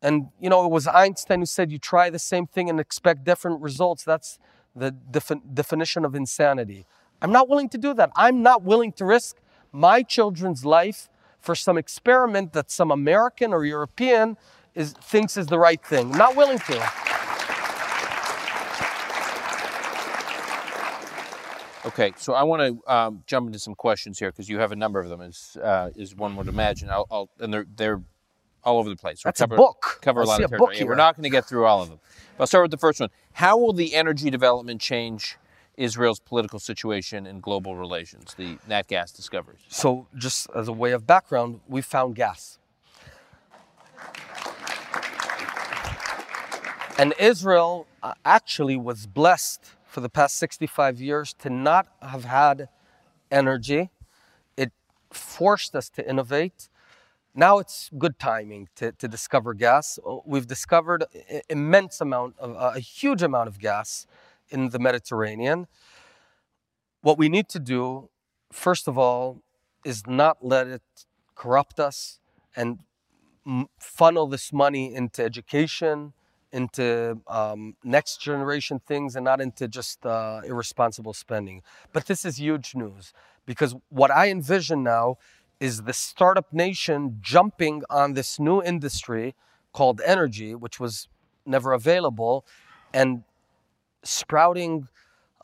And, you know, it was Einstein who said you try the same thing and expect different results. That's the defi- definition of insanity. I'm not willing to do that. I'm not willing to risk my children's life for some experiment that some American or European is, thinks is the right thing. I'm not willing to. Okay, so I want to um, jump into some questions here because you have a number of them, as uh, as one would imagine. I'll, I'll, and they're they're all over the place. That's cover, a book. Cover a lot of territory. book Yeah, we're not going to get through all of them. But I'll start with the first one. How will the energy development change Israel's political situation and global relations? The nat gas discoveries. So, just as a way of background, we found gas. And Israel uh, actually was blessed for the past 65 years to not have had energy. It forced us to innovate. Now it's good timing to, to discover gas. Oh, We've discovered immense amount of uh, a huge amount of gas in the Mediterranean. What we need to do, first of all, is not let it corrupt us and funnel this money into education, into um, next generation things, and not into just uh, irresponsible spending. But this is huge news because what I envision now is the startup nation jumping on this new industry called energy, which was never available, and sprouting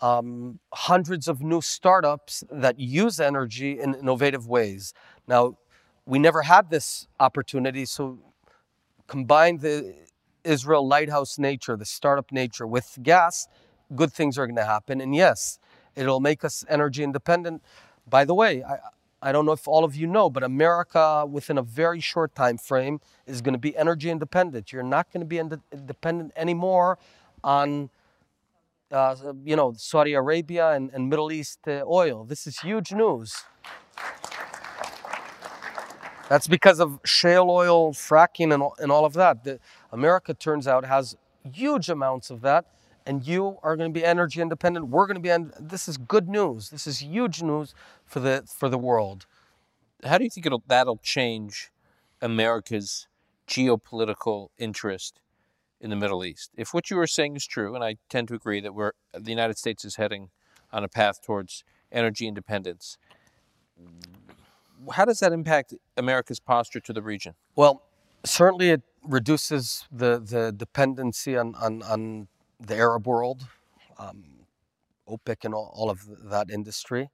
um, hundreds of new startups that use energy in innovative ways. Now, we never had this opportunity, so combine the Israel lighthouse nature, the startup nature with gas, good things are going to happen. And yes, it'll make us energy independent. By the way, I, I don't know if all of you know, but America, within a very short time frame, is going to be energy independent. You're not going to be dependent anymore on uh, you know, Saudi Arabia and, and Middle East uh, oil. This is huge news. That's because of shale oil, fracking, and, all- and all of that. The, America turns out has huge amounts of that, and you are going to be energy independent. We're going to be. This is good news. This is huge news for the for the world. How do you think it'll, that'll change America's geopolitical interest in the Middle East? If what you were saying is true, and I tend to agree that we're the United States is heading on a path towards energy independence, how does that impact America's posture to the region? Well, certainly it reduces the, the dependency on, on, on the Arab world, um, OPEC, and all, all of that industry.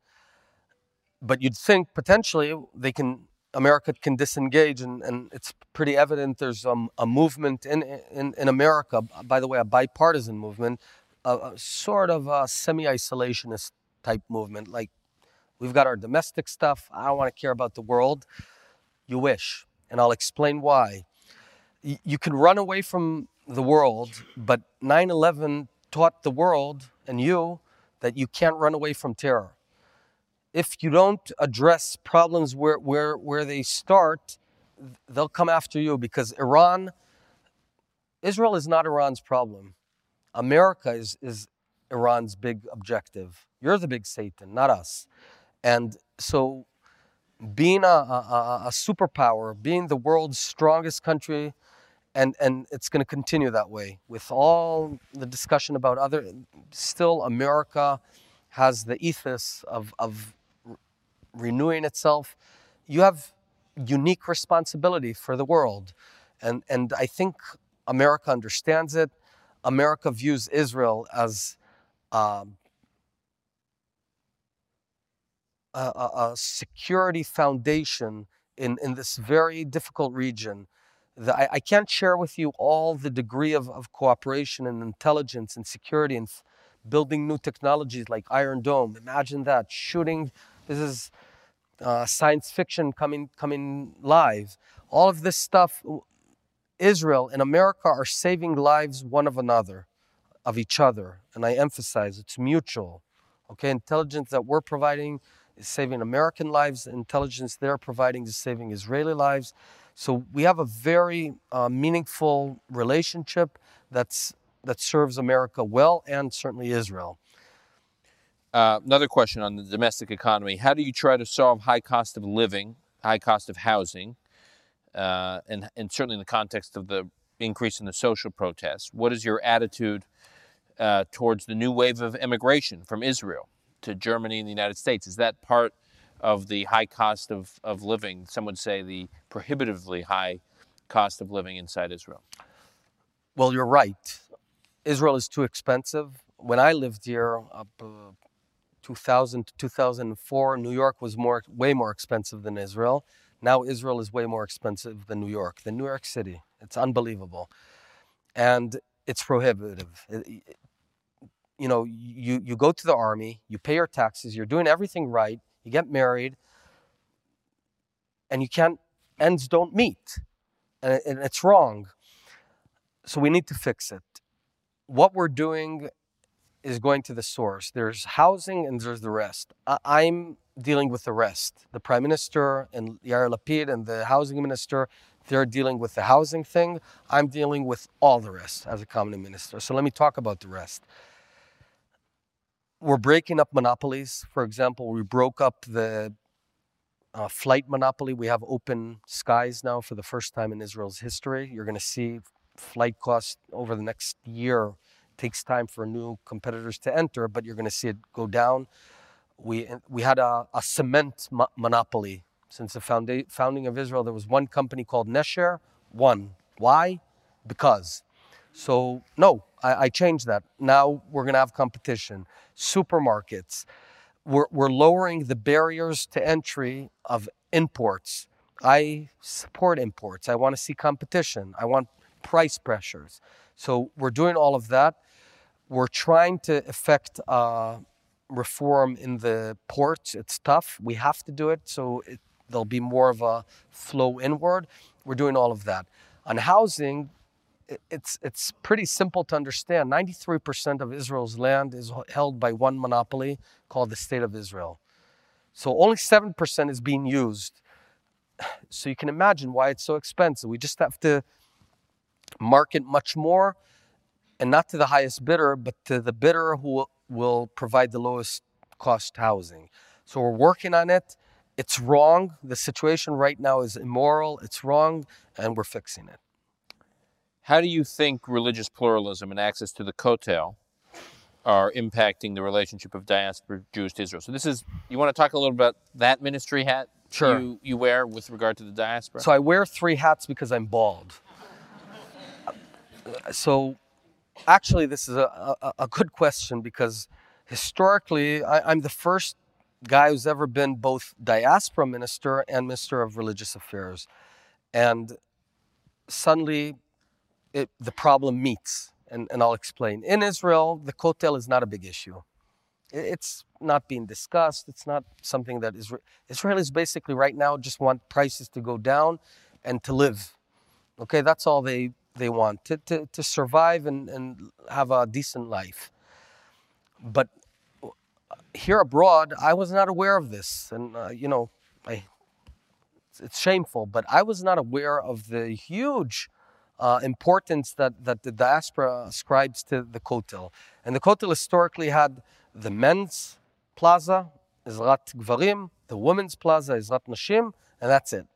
But you'd think potentially they can, America can disengage, and, and it's pretty evident there's um, a movement in, in, in America, by the way, a bipartisan movement, a, a sort of a semi isolationist type movement. Like, we've got our domestic stuff, I don't want to care about the world. You wish, and I'll explain why. Y- You can run away from the world, but 9 11 taught the world and you that you can't run away from terror. If you don't address problems where, where, where they start, they'll come after you because Iran, Israel is not Iran's problem. America is, is Iran's big objective. You're the big Satan, not us. And so being a, a, a- a superpower, being the world's strongest country, and, and it's going to continue that way with all the discussion about other. Still, America has the ethos of, of re- renewing itself. You have unique responsibility for the world, and and I think America understands it. America views Israel as um, a, a, a security foundation in, in this very difficult region. The, I, I, can't share with you all the degree of, of cooperation and intelligence and security and f- building new technologies like Iron Dome. Imagine that shooting. This is uh, science fiction coming coming live. All of this stuff, Israel and America are saving lives one of another, of each other, and I emphasize it's mutual. Okay, intelligence that we're providing is saving American lives. Intelligence they're providing is saving Israeli lives. So we have a very uh, meaningful relationship that's that serves America well and certainly Israel. Uh, another question on the domestic economy: How do you try to solve high cost of living, high cost of housing, uh, and and certainly in the context of the increase in the social protests? What is your attitude uh, towards the new wave of immigration from Israel to Germany and the United States? Is that part of the high cost of, of living? Some would say the prohibitively high cost of living inside Israel. Well, you're right. Israel is too expensive. When I lived here, up uh, 2000 to 2004, New York was more, way more expensive than Israel. Now Israel is way more expensive than New York, than New York City. It's unbelievable, and it's prohibitive. It, you know, you you go to the army, you pay your taxes, you're doing everything right, you get married, and you can't ends don't meet, and, it's wrong. So we need to fix it. What we're doing is going to the source. There's housing and there's the rest. I- am dealing with the rest. The prime minister and Yair Lapid and the housing minister, they're dealing with the housing thing. I'm dealing with all the rest as a cabinet minister. So let me talk about the rest. We're breaking up monopolies. For example, we broke up the uh, flight monopoly. We have open skies now for the first time in Israel's history. You're going to see flight costs over the next year It takes time for new competitors to enter, but you're going to see it go down. We, we had a, a cement mo- monopoly since the founda- founding of Israel. There was one company called Nesher, one. Why? Because. So, no, I, I changed that. Now we're going to have competition. Supermarkets. We're, we're lowering the barriers to entry of imports. I support imports. I want to see competition. I want price pressures. So we're doing all of that. We're trying to effect uh, reform in the ports. It's tough. We have to do it, so it, there'll be more of a flow inward. We're doing all of that. On housing, it's it's pretty simple to understand. 93% of Israel's land is held by one monopoly called the State of Israel. So only 7% is being used. So you can imagine why it's so expensive. We just have to market much more and not to the highest bidder, but to the bidder who will provide the lowest cost housing. So we're working on it. It's wrong. The situation right now is immoral. It's wrong, and we're fixing it. How do you think religious pluralism and access to the Kotel are impacting the relationship of diaspora Jews to Israel? So this is you want to talk a little about that ministry hat sure. you, you wear with regard to the diaspora? So I wear three hats because I'm bald. so actually, this is a, a, a good question because historically, I, I'm the first guy who's ever been both diaspora minister and minister of religious affairs. And suddenly, it, the problem meets, and, and I'll explain. In Israel, the Kotel is not a big issue. It's not being discussed. It's not something that Isra- Israelis basically right now just want prices to go down and to live. Okay, that's all they they want to, to, to survive and, and have a decent life. But here abroad, I was not aware of this. And, uh, you know, I, it's shameful, but I was not aware of the huge uh, importance that, that the diaspora ascribes to the Kotel. And the Kotel historically had the men's plaza, Ezrat Gvarim, the women's plaza, Ezrat Nashim, and that's it.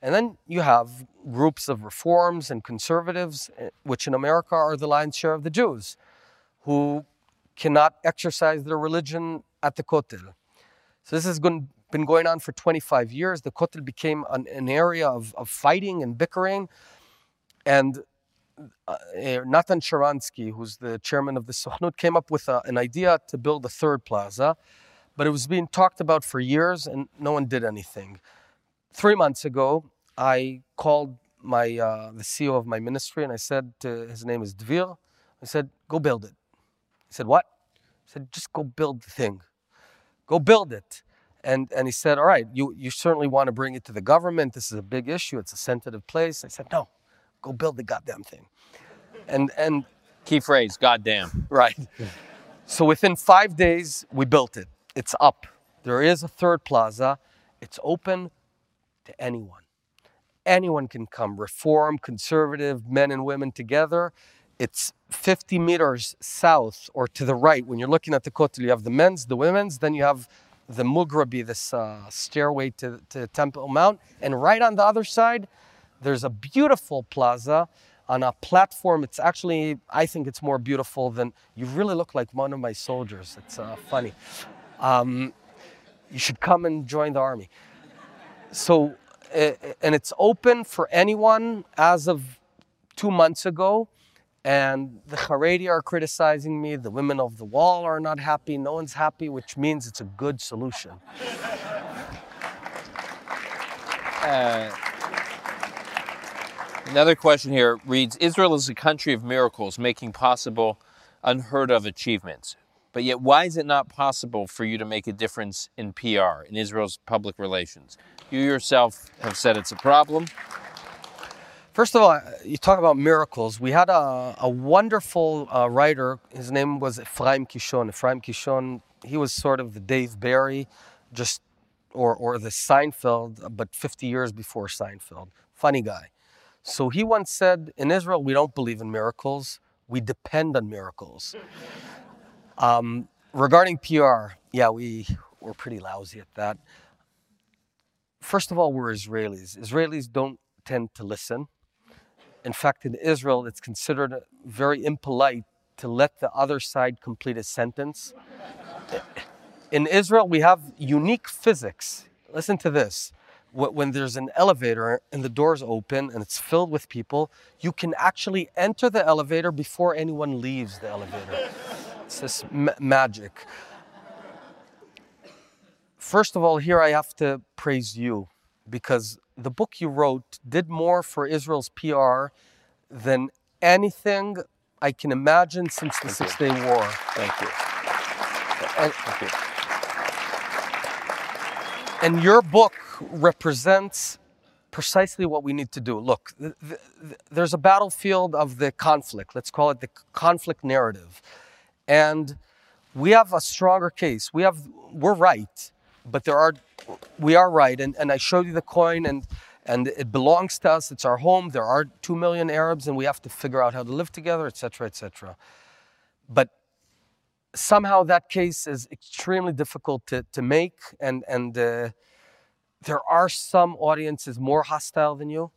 And then you have groups of reforms and conservatives, eh, which in America are the lion's share of the Jews, who cannot exercise their religion at the Kotel. So this has been going on for 25 years. The Kotel became an, an area of, of, fighting and bickering. And uh, eh, Natan Sharansky, who's the chairman of the Sochnut, came up with a, an idea to build a third plaza. but it was being talked about for years and no one did anything. Three months ago, I called my uh, the CEO of my ministry and I said to his name is Dvir. I said, "Go build it." He said, "What?" I said, "Just go build the thing. Go build it." And and he said, "All right, you you certainly want to bring it to the government. This is a big issue. It's a sensitive place." I said, "No, go build the goddamn thing." And and Key phrase, goddamn. Right. So within five days, we built it. It's up. There is a third plaza. It's open to anyone. Anyone can come, reform, conservative, men and women together. It's 50 meters south or to the right. When you're looking at the Kotel, you have the men's, the women's, then you have the Mugrabi, this uh, stairway to, to Temple Mount. And right on the other side, there's a beautiful plaza on a platform. It's actually, I think it's more beautiful than, you really look like one of my soldiers. It's uh, funny. Um, you should come and join the army. So, and it's open for anyone as of two months ago. And the Haredi are criticizing me. The women of the wall are not happy. No one's happy, which means it's a good solution. Uh, another question here reads Israel is a country of miracles, making possible unheard of achievements. But yet, why is it not possible for you to make a difference in PR, in Israel's public relations? You yourself have said it's a problem. First of all, you talk about miracles. We had a, a wonderful uh, writer. His name was Ephraim Kishon. Ephraim Kishon, he was sort of the Dave Barry, just or, or the Seinfeld, but 50 years before Seinfeld. Funny guy. So he once said, In Israel, we don't believe in miracles, we depend on miracles. Um, regarding PR, yeah, we, we're pretty lousy at that. First of all, we're Israelis. Israelis don't tend to listen. In fact, in Israel, it's considered very impolite to let the other side complete a sentence. In Israel, we have unique physics. Listen to this. When there's an elevator and the doors open and it's filled with people, you can actually enter the elevator before anyone leaves the elevator. It's this ma- magic. First of all, here I have to praise you because the book you wrote did more for Israel's PR than anything I can imagine since the Six Day War. Thank you. And, Thank you. And your book represents precisely what we need to do. Look, th- th- th- there's a battlefield of the conflict. Let's call it the conflict narrative. And we have a stronger case. We have, we're right, but there are, we are right. And, and I showed you the coin and, and it belongs to us. It's our home. There are two million Arabs and we have to figure out how to live together, etc., etc. But somehow that case is extremely difficult to, to make and, and uh, there are some audiences more hostile than you,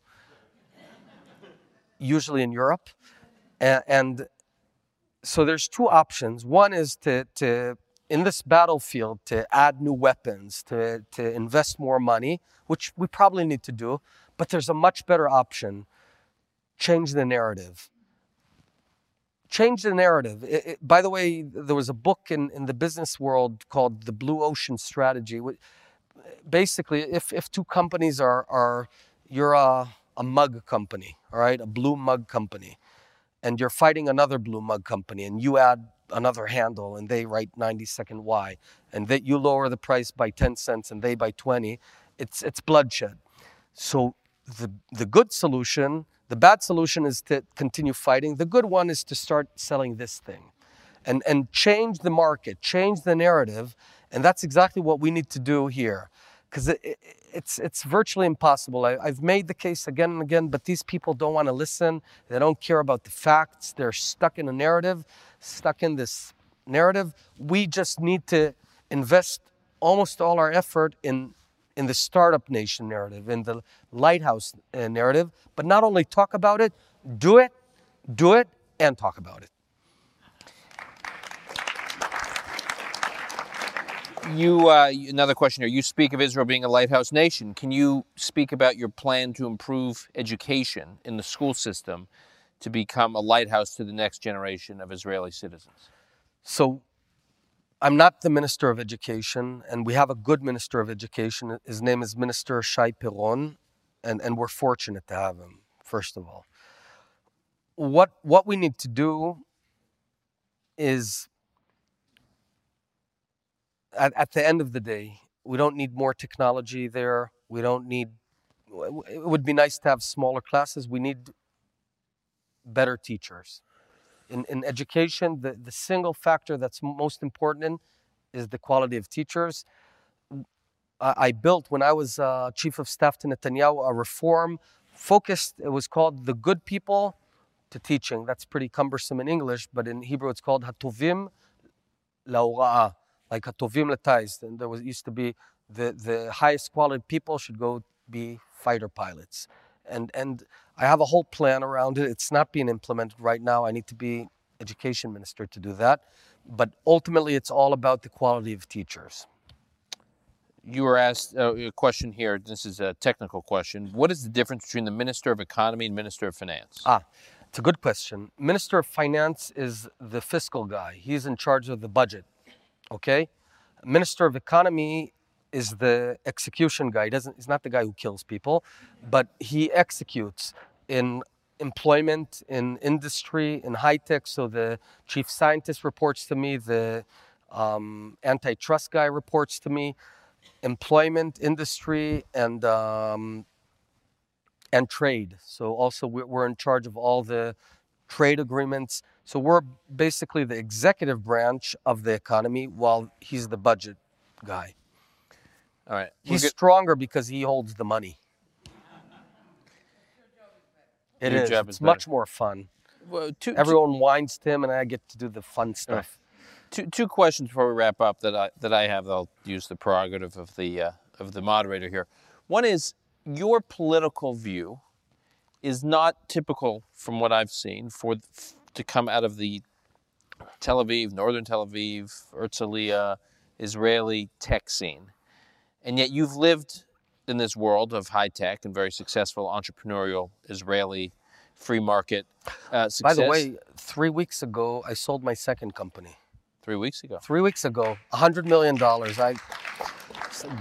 usually in Europe. And, and so there's two options. One is to, to in this battlefield to add new weapons, to, to invest more money, which we probably need to do. But there's a much better option change the narrative. Change the narrative. It- it- by the way, there was a book in, in the business world called The Blue Ocean Strategy. Basically, if, if two companies are, are you're a, a mug company, all right, a blue mug company, and you're fighting another blue mug company and you add another handle and they write 90 second y and that you lower the price by 10 cents and they by 20 it's it's bloodshed so the the good solution the bad solution is to continue fighting the good one is to start selling this thing and and change the market change the narrative and that's exactly what we need to do here because it, it, it's it's virtually impossible. I, I've made the case again and again, but these people don't want to listen. They don't care about the facts. They're stuck in a narrative, stuck in this narrative. We just need to invest almost all our effort in in the startup nation narrative, in the lighthouse uh, narrative, but not only talk about it, do it, do it, and talk about it. You, uh, another question here. You speak of Israel being a lighthouse nation. Can you speak about your plan to improve education in the school system to become a lighthouse to the next generation of Israeli citizens? So I'm not the Minister of Education, and we have a good Minister of Education. His name is Minister Shai Piron, and, and we're fortunate to have him, first of all. What, what we need to do is, at, at the end of the day, we don't need more technology there. We don't need, it would be nice to have smaller classes. We need better teachers in, in education, the, the single factor that's most important is the quality of teachers. I, I built, when I was uh, chief of staff to Netanyahu, a reform focused, it was called The Good People to Teaching. That's pretty cumbersome in English, but in Hebrew it's called Hatovim Laura'ah, like Hatovim Latais. And there was used to be the, the highest quality people should go be fighter pilots and and I have a whole plan around it. It's not being implemented right now. I need to be education minister to do that, but ultimately, it's all about the quality of teachers. You were asked uh, a question here. This is a technical question. What is the difference between the minister of economy and minister of finance? Ah, it's a good question. Minister of finance is the fiscal guy. He's in charge of the budget. Okay, minister of economy is the execution guy. He doesn't, he's not the guy who kills people, but he executes in employment, in industry, in high tech. So the chief scientist reports to me, the um, antitrust guy reports to me, employment, industry, and um, and trade. So also we're in charge of all the trade agreements. So we're basically the executive branch of the economy, while he's the budget guy. All right. He's stronger because he holds the money. It Your is. job is it's much more fun. Well, two, Everyone whines to him, and I get to do the fun stuff. two, two questions before we wrap up that I that I have. I'll use the prerogative of the uh, of the moderator here. One is your political view is not typical from what I've seen for to come out of the Tel Aviv, northern Tel Aviv, Herzliya, Israeli tech scene. And yet you've lived in this world of high tech and very successful entrepreneurial Israeli free market uh, success. By the way, three weeks ago, I sold my second company. three weeks ago. Three weeks ago, $100 million. I,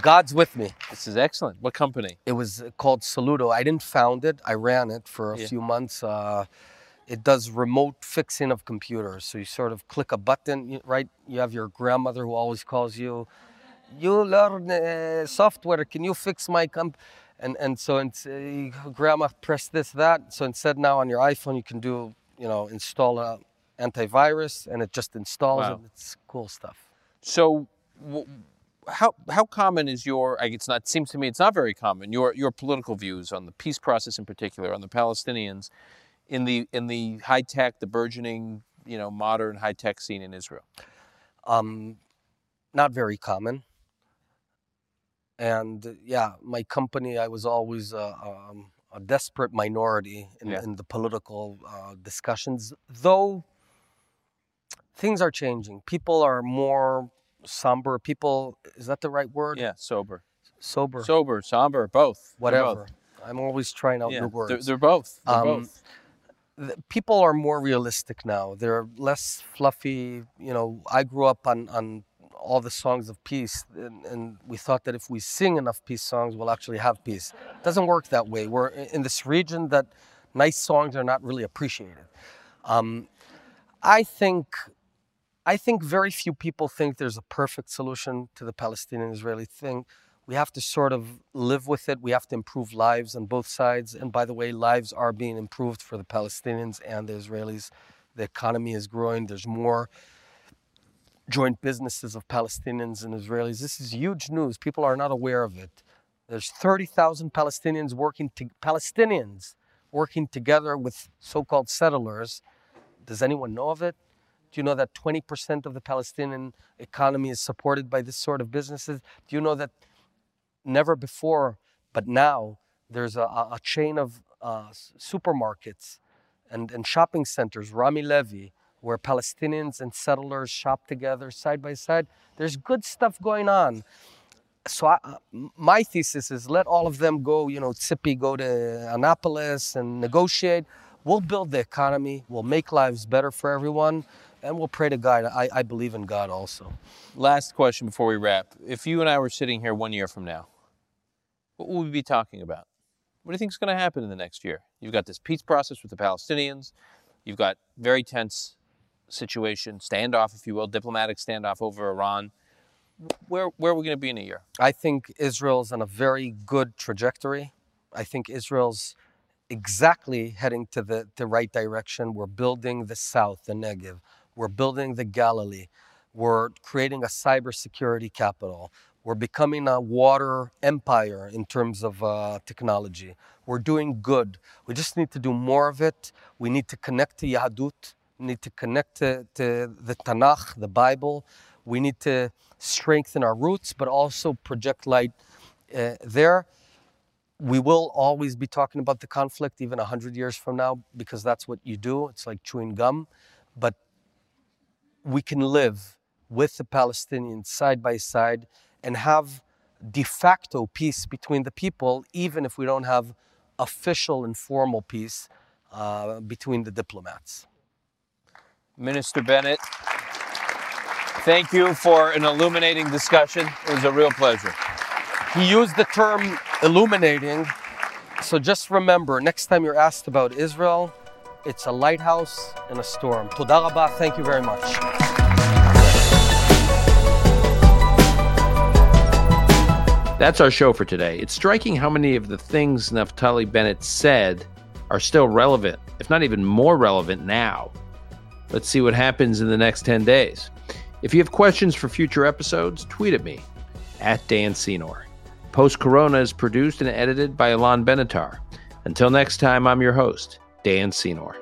God's with me. This is excellent. What company? It was called Soluto. I didn't found it. I ran it for a Yeah. few months. Uh, it does remote fixing of computers. So you sort of click a button, right? You have your grandmother who always calls you, you learn uh, software. Can you fix my comp? And and so it's, uh, grandma press this that. So instead now on your iPhone you can do you know install a antivirus and it just installs Wow. it. It's cool stuff. So, w- how how common is your? I- It's not. It seems to me it's not very common. Your your political views on the peace process in particular, on the Palestinians, in the in the high tech, the burgeoning, you know, modern high tech scene in Israel. um, not very common. And uh, yeah, my company, I was always uh, um, a desperate minority in, Yeah. in the political uh, discussions, though things are changing. People are more somber. People, is that the right word? Yeah, sober, Sober, sober, somber, both. Whatever. both. I'm always trying out Yeah, new words. They're, they're both. They're Um, both. people are more realistic now. They're less fluffy. You know, I grew up on, on all the songs of peace, and, and we thought that if we sing enough peace songs, we'll actually have peace. It doesn't work that way. We're in this region that nice songs are not really appreciated. Um, I think. I think very few people think there's a perfect solution to the Palestinian-Israeli thing. We have to sort of live with it. We have to improve lives on both sides. And by the way, lives are being improved for the Palestinians and the Israelis. The economy is growing. There's more joint businesses of Palestinians and Israelis. This is huge news. People are not aware of it. There's 30,000 Palestinians working to, Palestinians working together with so-called settlers. Does anyone know of it? Do you know that 20% of the Palestinian economy is supported by this sort of businesses? Do you know that never before, but now, there's a, a chain of uh, supermarkets and, and shopping centers, Rami Levy, where Palestinians and settlers shop together side by side. There's good stuff going on. So I, uh, my thesis is let all of them go, you know, Tzipi go to Annapolis and negotiate. We'll build the economy. We'll make lives better for everyone. and we'll pray to God. I, I believe in God also. Last question before we wrap. If you and I were sitting here one year from now, what would we be talking about? What do you think is going to happen in the next year? You've got this peace process with the Palestinians. You've got very tense situation, standoff, if you will, diplomatic standoff over Iran. Where where are we going to be in a year? I think Israel's on a very good trajectory. I think Israel's exactly heading to the, the right direction. We're building the south, the Negev. We're building the Galilee. We're creating a cybersecurity capital. We're becoming a water empire in terms of uh, technology. We're doing good. We just need to do more of it. We need to connect to Yahadut. Need to connect to, to the Tanakh, the Bible. We need to strengthen our roots, but also project light uh, there. We will always be talking about the conflict, even 100 years from now, because that's what you do. It's like chewing gum. But we can live with the Palestinians side by side and have de facto peace between the people, even if we don't have official and formal peace uh, between the diplomats. Minister Bennett, thank you for an illuminating discussion. It was a real pleasure. He used the term illuminating. So just remember, next time you're asked about Israel, it's a lighthouse in a storm. Toda rabah. Thank you very much. That's our show for today. It's striking how many of the things Naftali Bennett said are still relevant, if not even more relevant now. Let's see what happens in the next 10 days. If you have questions for future episodes, tweet at me at Dan Senor. Post Corona is produced and edited by Alon Benatar. Until next time, I'm your host, Dan Senor.